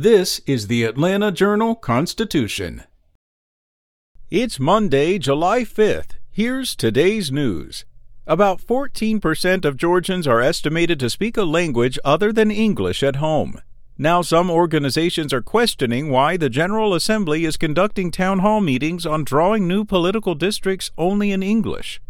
This is the Atlanta Journal Constitution. It's Monday, July 5th. Here's today's news. About 14% of Georgians are estimated to speak a language other than English at home. Now, some organizations are questioning why the General Assembly is conducting town hall meetings on drawing new political districts only in English.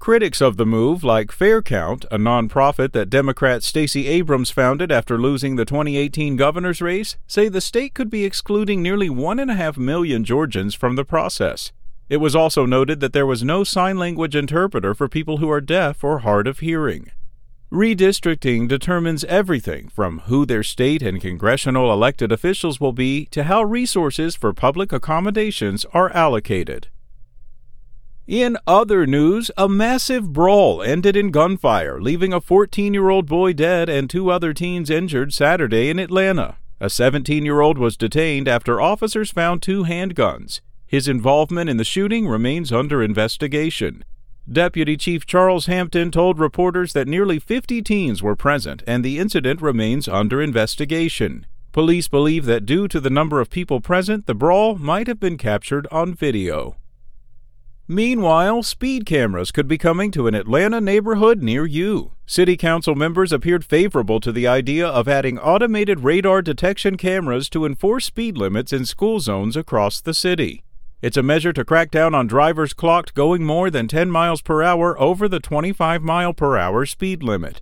Critics of the move, like Fair Count, a nonprofit that Democrat Stacey Abrams founded after losing the 2018 governor's race, say the state could be excluding nearly 1.5 million Georgians from the process. It was also noted that there was no sign language interpreter for people who are deaf or hard of hearing. Redistricting determines everything from who their state and congressional elected officials will be to how resources for public accommodations are allocated. In other news, a massive brawl ended in gunfire, leaving a 14 year old boy dead and two other teens injured Saturday in Atlanta. A 17 year old was detained after officers found two handguns. His involvement in the shooting remains under investigation. Deputy Chief Charles Hampton told reporters that nearly 50 teens were present and the incident remains under investigation. Police believe that due to the number of people present, the brawl might have been captured on video. Meanwhile, speed cameras could be coming to an Atlanta neighborhood near you. City Council members appeared favorable to the idea of adding automated radar detection cameras to enforce speed limits in school zones across the city. It's a measure to crack down on drivers clocked going more than 10 miles per hour over the 25 mile per hour speed limit.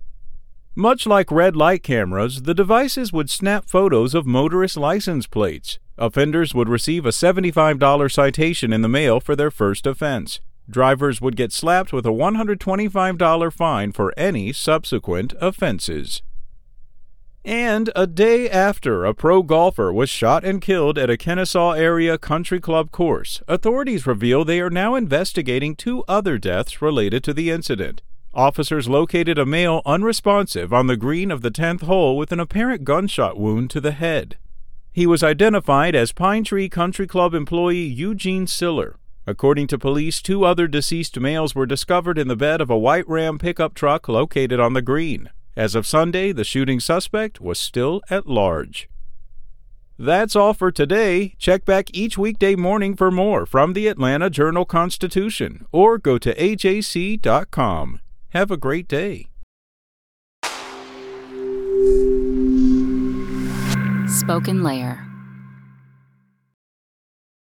Much like red light cameras, the devices would snap photos of motorist license plates. Offenders would receive a $75 citation in the mail for their first offense. Drivers would get slapped with a $125 fine for any subsequent offenses. And a day after a pro golfer was shot and killed at a Kennesaw area country club course, authorities reveal they are now investigating two other deaths related to the incident. Officers located a male unresponsive on the green of the 10th hole with an apparent gunshot wound to the head. He was identified as Pine Tree Country Club employee Eugene Siller. According to police, two other deceased males were discovered in the bed of a white Ram pickup truck located on the green. As of Sunday, the shooting suspect was still at large. That's all for today. Check back each weekday morning for more from the Atlanta Journal Constitution or go to ajc.com. Have a great day. Spoken Layer.